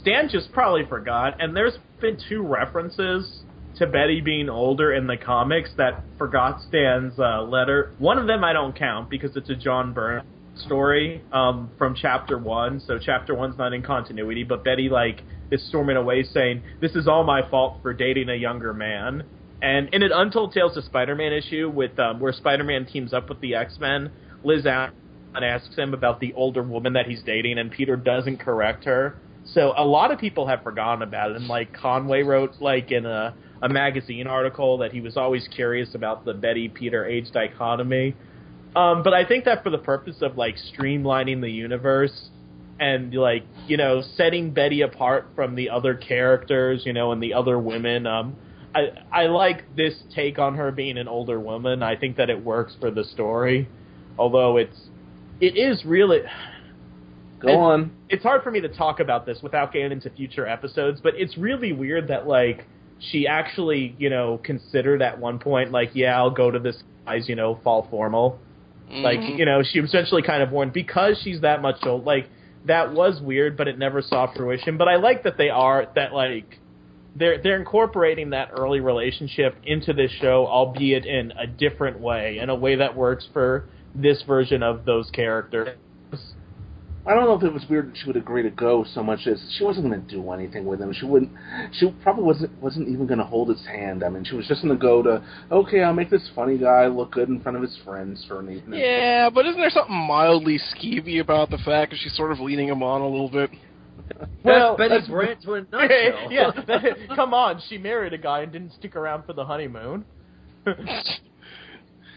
S11: Stan just probably forgot, and there's been two references to Betty being older in the comics that forgot Stan's uh, letter. One of them I don't count because it's a John Byrne story um, from chapter one. So chapter one's not in continuity, but Betty like is storming away saying, "This is all my fault for dating a younger man." And in an Untold Tales of Spider-Man issue with um, where Spider-Man teams up with the X-Men, Liz Allan asks him about the older woman that he's dating, and Peter doesn't correct her. So a lot of people have forgotten about it. And like Conway wrote, like in a a magazine article, that he was always curious about the Betty Peter age dichotomy. Um, but I think that for the purpose of like streamlining the universe and like you know setting Betty apart from the other characters, you know, and the other women, um, I I like this take on her being an older woman. I think that it works for the story, although it's it is really
S7: Go
S11: It-
S7: on.
S11: it's hard for me to talk about this without getting into future episodes, but it's really weird that like she actually, you know, considered at one point like, yeah, I'll go to this guy's, you know, fall formal. Like,
S9: Mhm.
S11: you know, she essentially kind of warned because she's that much old. Like that was weird, but it never saw fruition. But I like that they are that like they're they're incorporating that early relationship into this show, albeit in a different way, in a way that works for this version of those characters.
S7: I don't know if it was weird that she would agree to go so much as she wasn't going to do anything with him. She wouldn't. She probably wasn't wasn't even going to hold his hand. I mean, she was just going to go to okay, I'll make this funny guy look good in front of his friends for an evening.
S9: Yeah, but isn't there something mildly skeevy about the fact that she's sort of leading him on a little bit?
S11: Well,
S6: Betty
S11: that's-
S6: Brant to a nutshell.
S11: yeah, that- come on. She married a guy and didn't stick around for the honeymoon.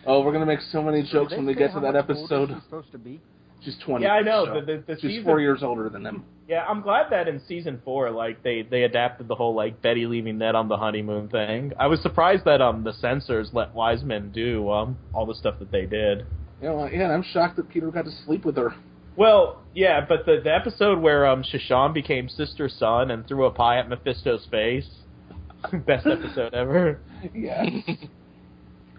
S7: Oh, we're going to make so many jokes when we get to that episode.
S8: Supposed to be.
S7: She's twenty.
S11: Yeah, I know,
S7: so
S11: the- the- the
S7: she's
S11: season-
S7: four years older than him.
S11: Yeah, I'm glad that in season four, like they they adapted the whole like Betty leaving Ned on the honeymoon thing. I was surprised that um the censors let Weisman do um all the stuff that they did.
S7: Yeah, well, yeah, I'm shocked that Peter got to sleep with her.
S11: Well, yeah, but the the episode where um Shashan became sister son and threw a pie at Mephisto's face, best episode ever.
S7: Yeah.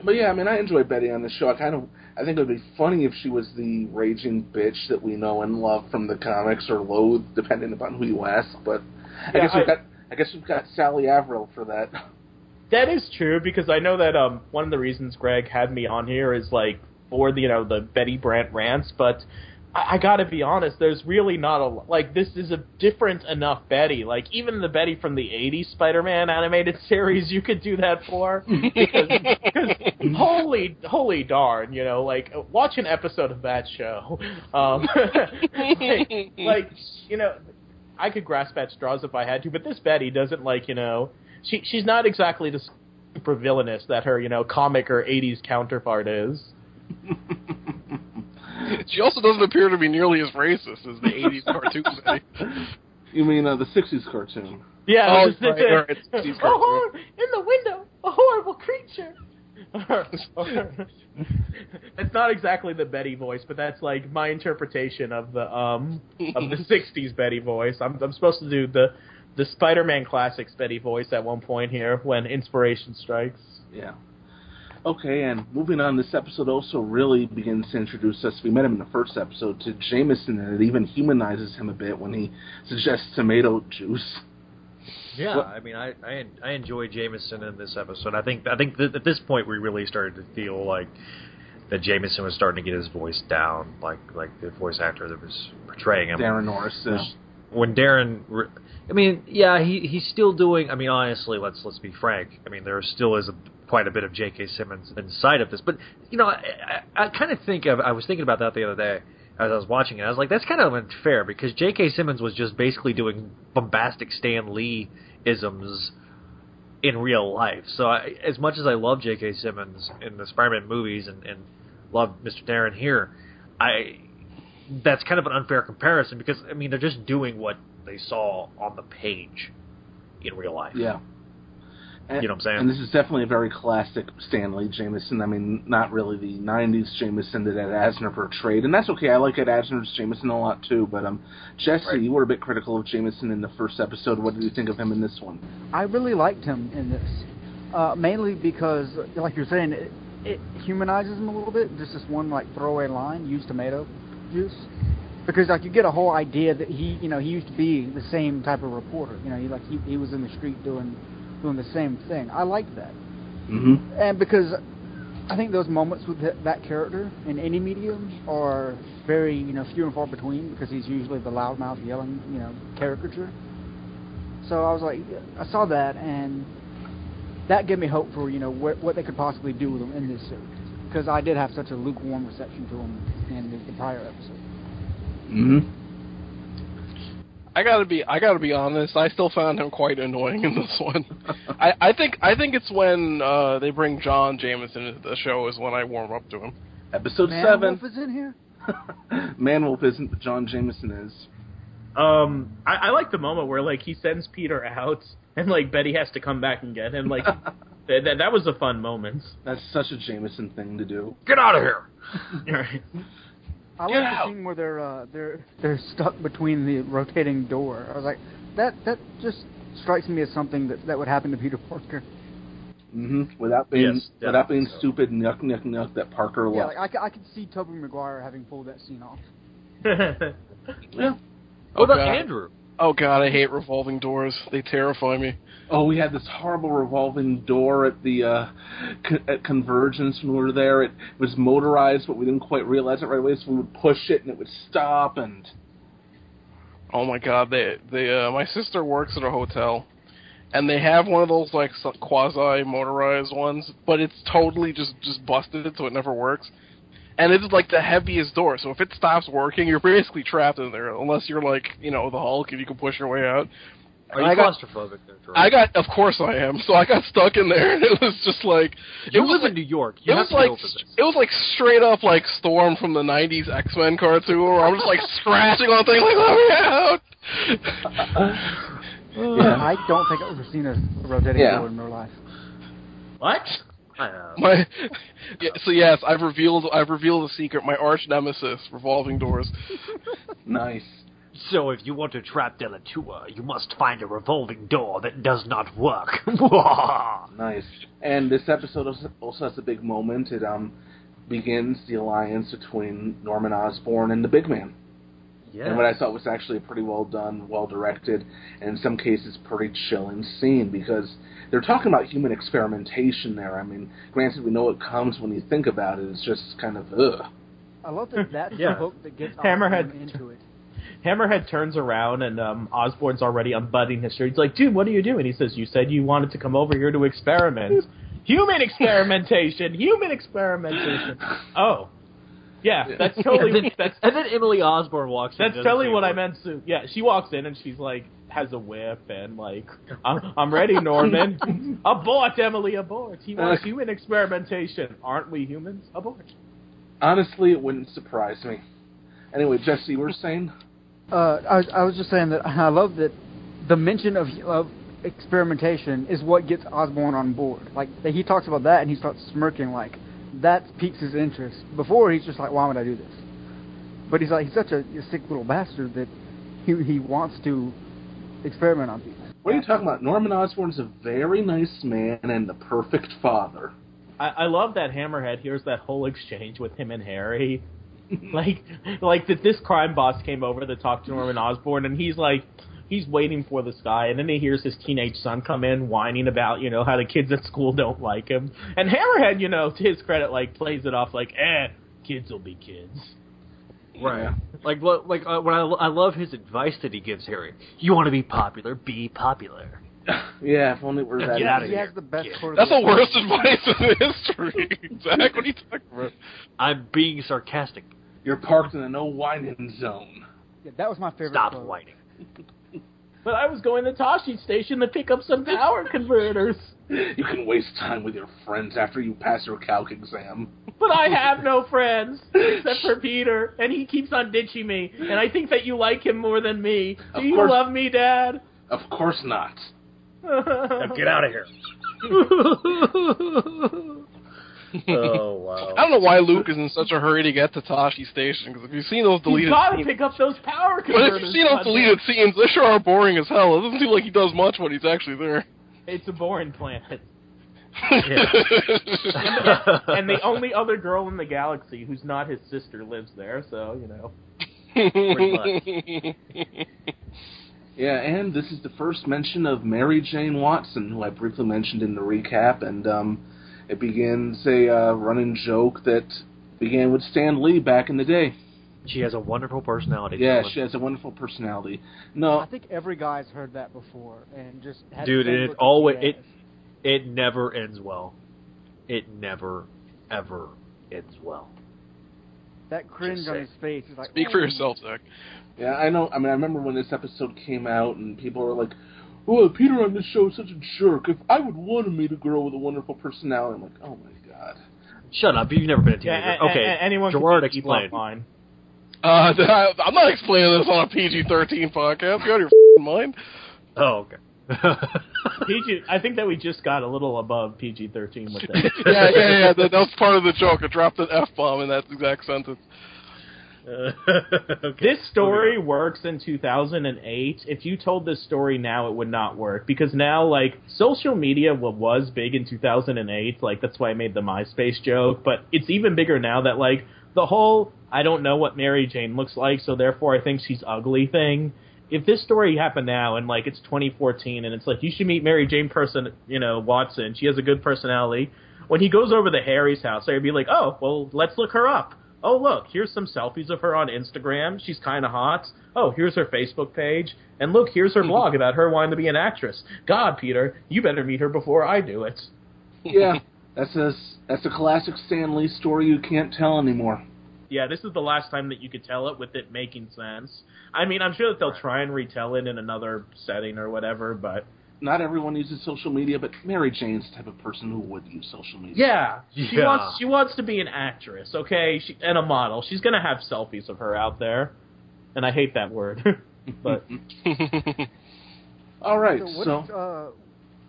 S7: but yeah, I mean, I enjoy Betty on the show. I kind of, I think it would be funny if she was the raging bitch that we know and love from the comics, or loathe, depending upon who you ask. But I
S11: Yeah,
S7: guess we've
S11: I-
S7: got, I guess we've got Sally Avril for that.
S11: That is true because I know that um one of the reasons Greg had me on here is like for the you know the Betty Brant rants, but I, I got to be honest, there's really not a like this is a different enough Betty. Like even the Betty from the '80s Spider-Man animated series, you could do that for because, because holy holy darn, you know, like watch an episode of that show. Um, like, like you know, I could grasp at straws if I had to, but this Betty doesn't like you know she she's not exactly the super villainous that her you know comic or '80s counterpart is.
S9: She also doesn't appear to be nearly as racist as the '80s cartoon
S7: You mean uh, the '60s cartoon?
S11: Yeah,
S9: Oh,
S11: it's- it's-
S9: right, right, it's- it's
S11: oh, in the window, a horrible creature. it's not exactly the Betty voice, but that's like my interpretation of the um of the '60s Betty voice. I'm I'm supposed to do the the Spider-Man classics Betty voice at one point here when inspiration strikes.
S7: Yeah. Okay, and moving on, this episode also really begins to introduce us. We met him in the first episode to Jameson, and it even humanizes him a bit when he suggests tomato juice.
S6: Yeah, I mean, I, I I enjoy Jameson in this episode. I think I think that at this point we really started to feel like that Jameson was starting to get his voice down, like like the voice actor that was portraying him.
S7: Daran Norris. Uh,
S6: When Daran, I mean, yeah, he he's still doing. I mean, honestly, let's let's be frank. I mean, there still is a, quite a bit of J.K. Simmons inside of this, but you know, I I, I kind of think of, I was thinking about that the other day as I was watching it. I was like, that's kind of unfair because J.K. Simmons was just basically doing bombastic Stan Lee isms in real life. So I, as much as I love J.K. Simmons in the Spider-Man movies and, and love Mr. Daran here, I that's kind of an unfair comparison because I mean they're just doing what they saw on the page in real life.
S7: Yeah. And,
S6: You know what I'm saying?
S7: And this is definitely a very classic Stan Lee Jameson. I mean, not really the '90s Jameson that Ed Asner portrayed, and that's okay. I like Ed Asner's Jameson a lot too. But um, Jesse,
S6: Right.
S7: you were a bit critical of Jameson in the first episode. What did you think of him in this one?
S8: I really liked him in this, uh, mainly because, like you're saying, it, it humanizes him a little bit. Just this one like throwaway line: use tomato juice, because like you get a whole idea that he, you know, he used to be the same type of reporter. You know, he like he, he was in the street doing doing the same thing. I liked that,
S7: Mm-hmm.
S8: and because I think those moments with that, that character in any medium are very, you know, few and far between because he's usually the loudmouth yelling, you know, caricature. So I was like, I saw that, and that gave me hope for you know what, what they could possibly do with him in this series. Because I did have such a lukewarm reception to him in the, the prior episode.
S7: Mm-hmm.
S9: I gotta be I gotta be honest. I still found him quite annoying in this one. I, I think I think it's when uh, they bring John Jameson into the show is when I warm up to him.
S7: Episode
S8: Man
S7: seven.
S8: Wolf is in here.
S7: Manwolf isn't, but John Jameson is.
S11: Um, I, I like the moment where like he sends Peter out, and like Betty has to come back and get him. Like that, that, that was a fun moment.
S7: That's such a Jameson thing to do.
S6: Get out of here!
S11: Right.
S8: I like the scene where they're uh, they're they're stuck between the rotating door. I was like, that that just strikes me as something that that would happen to Peter Parker.
S7: Mm-hmm. Without being
S6: Yes,
S7: without being
S6: so.
S7: stupid, nuck nuck nuck that Parker
S8: Yeah,
S7: left.
S8: like I, c- I could see Tobey Maguire having pulled that scene off.
S7: yeah.
S6: What about
S9: God.
S6: Andrew?
S9: Oh god, I hate revolving doors. They terrify me.
S7: Oh, we had this horrible revolving door at the uh, co- at Convergence when we were there. It was motorized, but we didn't quite realize it right away, so we would push it and it would stop. And
S9: Oh my god, they they uh, my sister works at a hotel, and they have one of those like quasi motorized ones, but it's totally just just busted, so it never works. And it's like the heaviest door, so if it stops working, you're basically trapped in there, unless you're like you know the Hulk and you can push your way out.
S6: Are you
S9: I got-
S6: claustrophobic there,
S9: I got, of course I am. So I got stuck in there, and it was just like
S6: You
S9: it was
S6: live in New York. You
S9: it
S6: have
S9: was
S6: to
S9: like
S6: know for this.
S9: it was like straight up like Storm from the '90s X Men cartoon, where I'm just like scratching on things like let me out.
S8: yeah, I don't think I've ever seen a rotating
S7: Yeah.
S8: door in real life.
S11: what?
S6: I know.
S9: My, yeah, so yes, I've revealed I've revealed a secret. My arch nemesis, revolving doors.
S7: nice.
S6: So if you want to trap Delatua, you must find a revolving door that does not work.
S7: Nice. And this episode also- also has a big moment. It um begins the alliance between Norman Osborn and the Big Man.
S6: Yeah.
S7: And what I thought was actually a pretty well done, well directed, and in some cases pretty chilling scene because they're talking about human experimentation there. I mean, granted, we know what comes when you think about it. It's just kind of ugh.
S8: I love that that's
S11: Yeah.
S8: the hook that gets
S11: Hammerhead.
S8: Into it.
S11: Hammerhead turns around and um, Osborn's already unbuttoning his shirt. He's like, "Dude, what are you doing?" He says, "You said you wanted to come over here to experiment. Human experimentation. Human experimentation." Oh, yeah, that's
S6: and,
S11: totally
S6: then,
S11: that's
S6: and then Emily Osborn walks in.
S11: that's totally
S6: say a
S11: what I meant to. Yeah, she walks in and she's like has a whip and like, "I'm, I'm ready, Norman. abort, Emily, abort. He wants human experimentation. Aren't we humans? Abort."
S7: Honestly, it wouldn't surprise me. Anyway, Jesse, you were saying?
S8: Uh, I, was- I was just saying that I love that the mention of, of experimentation is what gets Osborn on board. Like he talks about that and he starts smirking like that piques his interest. Before he's just like, why would I do this? But he's like he's such a, a sick little bastard that he he wants to experiment on people.
S7: What are you talking about? Norman Osborn's a very nice man and the perfect father.
S11: I, I love that Hammerhead hears that whole exchange with him and Harry. like, like that this crime boss came over to talk to Norman Osborn, and he's like, he's waiting for this guy, and then he hears his teenage son come in whining about, you know, how the kids at school don't like him. And Hammerhead, you know, to his credit, like plays it off like, eh, kids will be kids.
S6: Right. Like what? Like uh, when I, I love his advice that he gives Harry. You want to be popular? Be popular.
S7: Yeah, if only it were that.
S6: Get outta
S8: he
S6: here.
S8: has the best.
S6: Yeah.
S9: That's the worst advice in history. Zach, what are you talking about?
S6: I'm being sarcastic.
S7: You're parked in a no whining zone.
S8: Yeah, that was my favorite.
S6: Stop
S8: quote.
S6: whining.
S11: But I was going to Tashi Station to pick up some power converters.
S7: You can waste time with your friends after you pass your calc exam.
S11: But I have no friends except for Peter, and he keeps on ditching me. And I think that you like him more than me. Do
S7: Of
S11: you
S7: course.
S11: love me, Dad?
S7: Of course not.
S6: Now get out of here. oh wow!
S9: I don't know why Luke is in such a hurry to get to Tashi Station because if you've seen those deleted,
S11: You
S9: deleted
S11: gotta
S9: scenes,
S11: pick up those power
S9: but if you've seen those
S11: goddamn.
S9: deleted scenes, they sure are boring as hell. It doesn't seem like he does much when he's actually there.
S11: It's a boring planet.
S6: Yeah.
S11: and the only other girl in the galaxy who's not his sister lives there, so you know.
S7: Yeah, and this is the first mention of Mary Jane Watson, who I briefly mentioned in the recap, and um, it begins a uh, running joke that began with Stan Lee back in the day.
S6: She has a wonderful personality.
S7: Yeah, she has a wonderful personality. No,
S8: I think every guy's heard that before and just had
S6: dude, and it always it it never ends well. It never ever ends well.
S8: that cringe on his face is like
S9: Speak for
S8: "Oh."
S9: yourself, Zach.
S7: Yeah, I know. I mean, I remember when this episode came out, and people were like, "Oh, Peter on this show is such a jerk. If I would want to meet a girl with a wonderful personality," I'm like, "Oh my god."
S6: Shut up! You've never been a teenager.
S11: Yeah, a- a-
S6: okay,
S11: a- anyone can
S6: Gerard,
S11: be Eve
S6: explain.
S11: offline.
S9: Uh, I'm not explaining this on a PG-13 podcast. You out of your f***ing mind?
S6: Oh, okay.
S11: PG. I think that we just got a little above PG thirteen with that.
S9: yeah, yeah, yeah. That, that was part of the joke. I dropped an f bomb in that exact sentence.
S11: This story works in 2008. If you told this story now, it would not work because now, like, social media was big in 2008. Like, that's why I made the MySpace joke. But it's even bigger now that, like, the whole I don't know what Mary Jane looks like, so therefore I think she's ugly thing. If this story happened now and like it's 2014 and it's like you should meet Mary Jane person, you know Watson. She has a good personality. When he goes over to Harry's house, I'd be like, oh well, let's look her up. Oh look, here's some selfies of her on Instagram. She's kind of hot. Oh, here's her Facebook page, and look, here's her blog about her wanting to be an actress. God, Peter, you better meet her before I do it.
S7: Yeah, that's a that's a classic Stan Lee story you can't tell anymore.
S11: Yeah, this is the last time that you could tell it with it making sense. I mean, I'm sure that they'll try and retell it in another setting or whatever, but
S7: Not everyone uses social media, but Mary Jane's the type of person who would use social media.
S11: yeah, she
S6: Yeah.
S11: wants she wants to be an actress, okay, she, and a model. She's gonna have selfies of her out there, and I hate that word, but
S7: All right,
S8: So what
S7: so
S8: is, uh,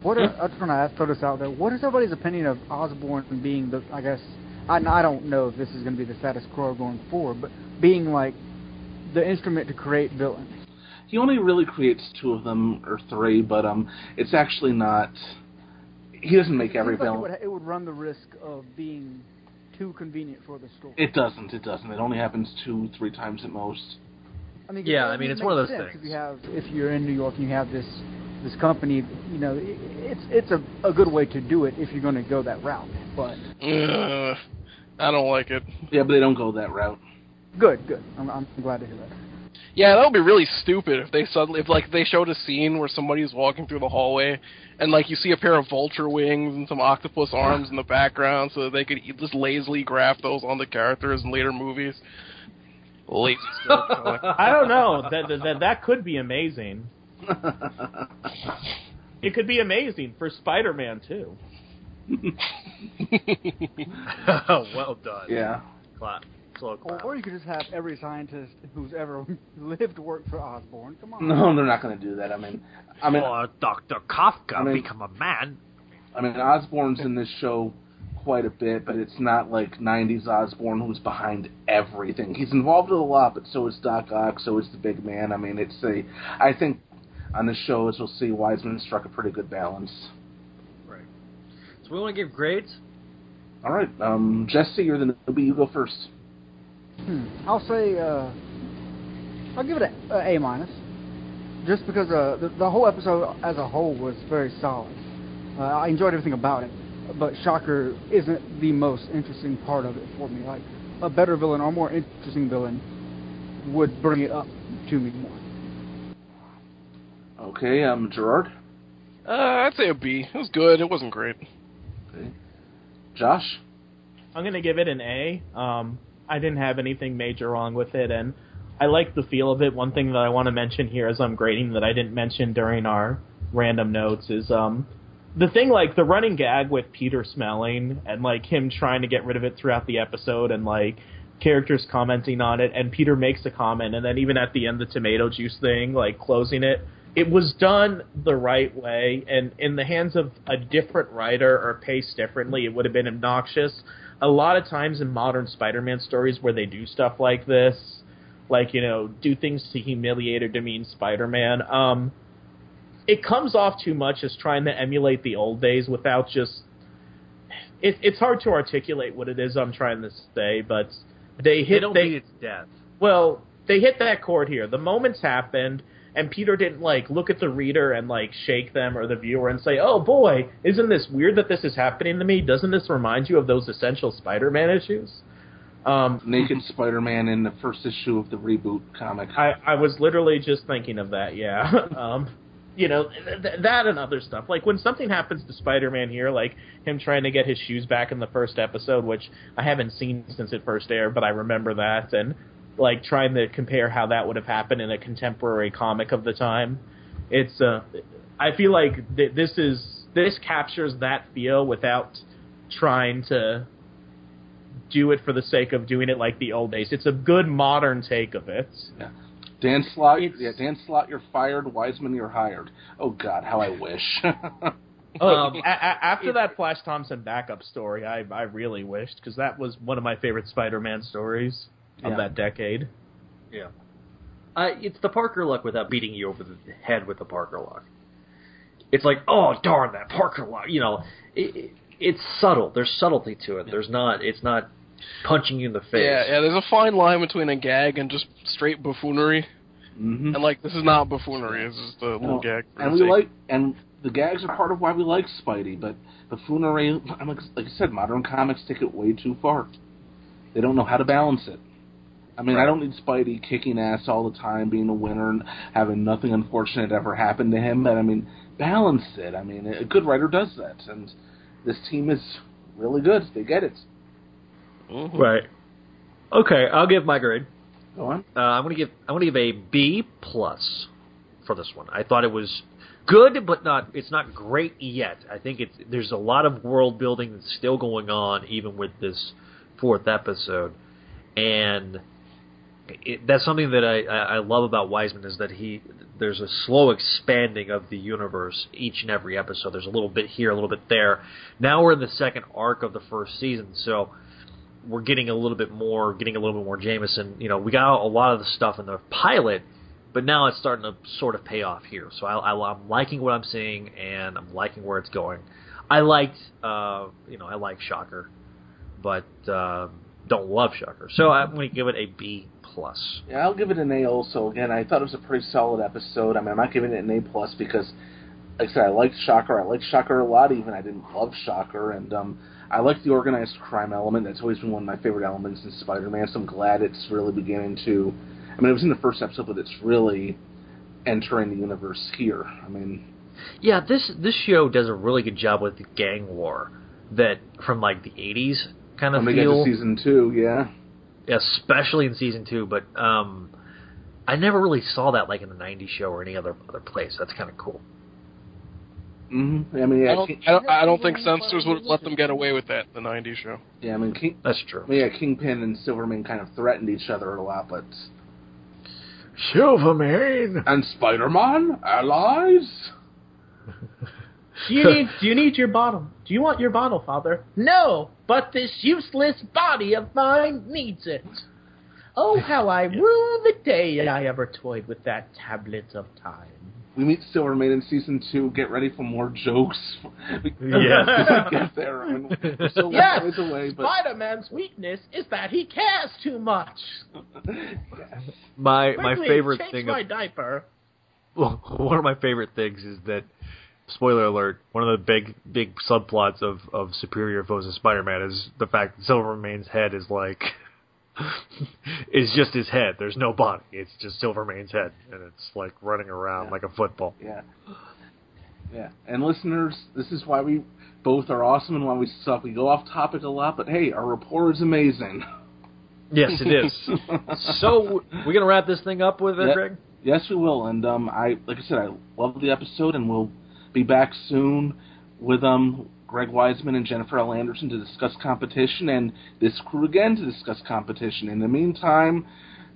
S8: what are, I just want to throw this out there. What is everybody's opinion of Osborn being the? I guess I, I don't know if this is going to be the status quo going forward, but being like the instrument to create villains.
S7: He only really creates two of them or three, but um, it's actually not. He doesn't make
S8: It
S7: every
S8: seems like it
S7: villain.
S8: would, it would run the risk of being too convenient for the story.
S7: It doesn't. It doesn't. It only happens two, three times at most.
S8: I mean,
S6: Yeah,
S8: it
S6: I mean,
S8: makes
S6: it's one of those things.
S8: If you have, if you're in New York and you have this this company, you know, it, it's it's a a good way to do it if you're going to go that route. But
S9: Ugh, I don't like it.
S7: Yeah, but they don't go that route.
S8: good, good. I'm I'm glad to hear that.
S9: Yeah, that would be really stupid if they suddenly, if like they showed a scene where somebody's walking through the hallway, and like you see a pair of vulture wings and some octopus arms in the background, so that they could e- just lazily graft those on the characters in later movies. Lazy storytelling.
S11: I don't know that that that, that could be amazing. It could be amazing for Spider-Man too.
S6: well done.
S7: Yeah.
S6: Clap. Slow
S8: Or, or you could just have every scientist who's ever lived work for Osborn. Come on.
S7: No, they're not going to do that. I mean, I mean,
S6: or Dr. Kafka
S7: I mean-
S6: become a man.
S7: I mean, Osborn's in this show quite a bit, but it's not like '90s Osborne who's behind everything. He's involved with a lot, but so is Doc Ock, so is the Big Man. I mean, it's a. I think on the show, as we'll see, Weisman struck a pretty good balance.
S6: Right. So we want to give grades.
S7: All right, um, Jesse, you're the newbie. You go first.
S8: Hmm. I'll say uh, I'll give it a, a A minus, just because uh, the, the whole episode as a whole was very solid. Uh, I enjoyed everything about it, but Shocker isn't the most interesting part of it for me. Like a better villain or more interesting villain would bring it up to me more.
S7: Okay, um, Gerard.
S9: Uh, I'd say a B. It was good. It wasn't great.
S7: Okay. Josh.
S11: I'm gonna give it an A. Um, I didn't have anything major wrong with it, and I like the feel of it. One thing that I want to mention here as I'm grading that I didn't mention during our random notes is um, the thing like the running gag with Peter smelling and like him trying to get rid of it throughout the episode and like characters commenting on it and Peter makes a comment and then even at the end the tomato juice thing like closing it it was done the right way, and in the hands of a different writer or paced differently, it would have been obnoxious. A lot of times in modern Spider-Man stories where they do stuff like this, like you know, do things to humiliate or demean Spider-Man, um, it comes off too much as trying to emulate the old days without just. It, it's hard to articulate what it is I'm trying to say, but they hit.
S6: They don't
S11: they,
S6: its death.
S11: well, they hit that chord here. The moments happened, and Peter didn't like look at the reader and like shake them or the viewer and say, "Oh boy, isn't this weird that this is happening to me? Doesn't this remind you of those essential Spider-Man issues?" Um,
S7: Naked Spider-Man in the first issue of the reboot comic.
S11: I, I was literally just thinking of that. Yeah. um, you know th- th- that and other stuff. Like when something happens to Spider-Man here, like him trying to get his shoes back in the first episode, which I haven't seen since it first aired, but I remember that, and like trying to compare how that would have happened in a contemporary comic of the time. It's uh, I feel like th- this is this captures that feel without trying to do it for the sake of doing it like the old days. It's a good modern take of it.
S7: Yeah. Dan Slott, yeah, Dan Slott, you're fired. Weisman, you're hired. Oh God, how I wish.
S11: Um, a- a- after that Flash Thompson backup story, I I really wished because that was one of my favorite Spider-Man stories of
S6: Yeah.
S11: that decade.
S6: Yeah. Uh, it's the Parker luck without beating you over the head with the Parker luck. It's like, oh darn that Parker luck. You know, it, it, it's subtle. There's subtlety to it. There's not. It's not punching you in the face.
S9: Yeah, yeah. There's a fine line between a gag and just straight buffoonery.
S7: hmm
S9: And like, this is not buffoonery. It's just a little
S7: Well,
S9: gag.
S7: and we
S9: sake.
S7: like, and the gags are part of why we like Spidey. But buffoonery, I'm like, like I said, modern comics take it way too far. They don't know how to balance it. I mean, I don't need Spidey kicking ass all the time, being a winner, and having nothing unfortunate ever happen to him. But I mean, balance it. I mean, a good writer does that, and this team is really good. They get it.
S9: Mhm.
S6: Right. Okay, I'll give my grade.
S7: Go on.
S6: Uh, I'm gonna give I'm gonna give a B plus for this one. I thought it was good, but not it's not great yet. I think it's there's a lot of world building that's still going on, even with this fourth episode, and it, that's something that I, I love about Weisman is that he there's a slow expanding of the universe each and every episode. There's a little bit here, a little bit there. Now we're in the second arc of the first season, so we're getting a little bit more, getting a little bit more Jameson. You know, we got a lot of the stuff in the pilot, but now it's starting to sort of pay off here. So I, I, I'm liking what I'm seeing, and I'm liking where it's going. I liked, uh, you know, I like Shocker, but uh, don't love Shocker. So I'm going to give it a B plus.
S7: Yeah, I'll give it an A. Also, again, I thought it was a pretty solid episode. I mean, I'm not giving it an A plus because, like I said, I liked Shocker. I liked Shocker a lot. Even I didn't love Shocker, and um, I like the organized crime element. That's always been one of my favorite elements in Spider-Man. So I'm glad it's really beginning to. I mean, it was in the first episode, but it's really entering the universe here. I mean,
S6: Yeah, this this show does a really good job with the gang war that from like the 80s kind of
S7: when we get
S6: feel.
S7: season two, yeah.
S6: Especially in season two. But um, I never really saw that like in the '90s show or any other other place. That's kind of cool.
S7: hmm I mean, yeah,
S9: I don't,
S7: King,
S9: I don't, I don't think censors would let them get away with that in the '90s show.
S7: yeah, I mean, King,
S6: That's true.
S7: yeah, Kingpin and Silvermane kind of threatened each other a lot, but
S6: Silvermane.
S7: and Spider-Man allies.
S11: Do you need do you need your bottle? Do you want your bottle, Father? No, but this useless body of mine needs it. Oh, how I rue the day I ever toyed with that tablet of time.
S7: We meet Silvermane in season two. Get ready for more jokes.
S6: Yes.
S7: we get there. I mean, we're still
S11: Yes,
S7: away, but
S11: Spider-Man's weakness is that he cares too much.
S6: My my
S11: Quickly,
S6: favorite
S11: change
S6: thing.
S11: my
S6: Of,
S11: diaper.
S6: well, one of my favorite things is that. Spoiler alert! One of the big, big subplots of of Superior Foes of Spider-Man is the fact that Silvermane's head is like, is just his head. There's no body. It's just Silvermane's head, and it's like running around
S7: Yeah.
S6: like a football.
S7: yeah, yeah. And listeners, this is why we both are awesome and why we suck. We go off topic a lot, but hey, our rapport is amazing.
S6: Yes, it is. so we're gonna wrap this thing up with it,
S7: Yep.
S6: Greg.
S7: Yes, we will. And um, I, like I said, I love the episode, and we'll be back soon with um Greg Weisman and Jennifer L. Anderson to discuss competition, and this crew again to discuss competition. In the meantime,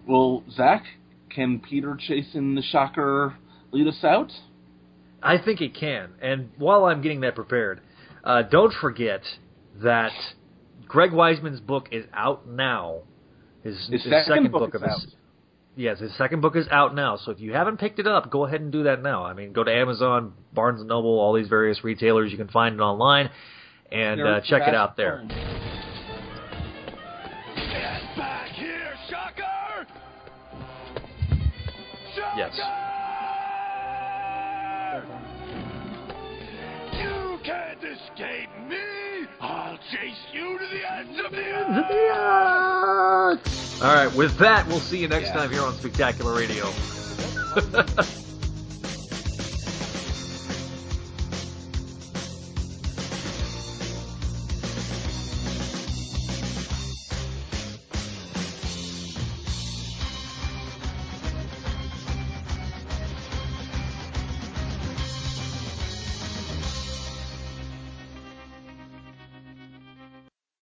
S7: well, Zach, can Peter chase in the Shocker lead us out?
S6: I think it can. And while I'm getting that prepared, uh, don't forget that Greg Weisman's book is out now. His,
S7: His
S6: his
S7: second book
S6: book
S7: is
S6: of his,
S7: out.
S6: Yes, his second book is out now. So if you haven't picked it up, go ahead and do that now. I mean, go to Amazon, Barnes and Noble, all these various retailers. You can find it online, and uh, check it out there.
S4: Get back here, Shocker! Shocker!
S6: Yes.
S4: You can't escape me! I'll chase you to the ends of the earth!
S6: All right, with that, we'll see you next time here on Spectacular Radio.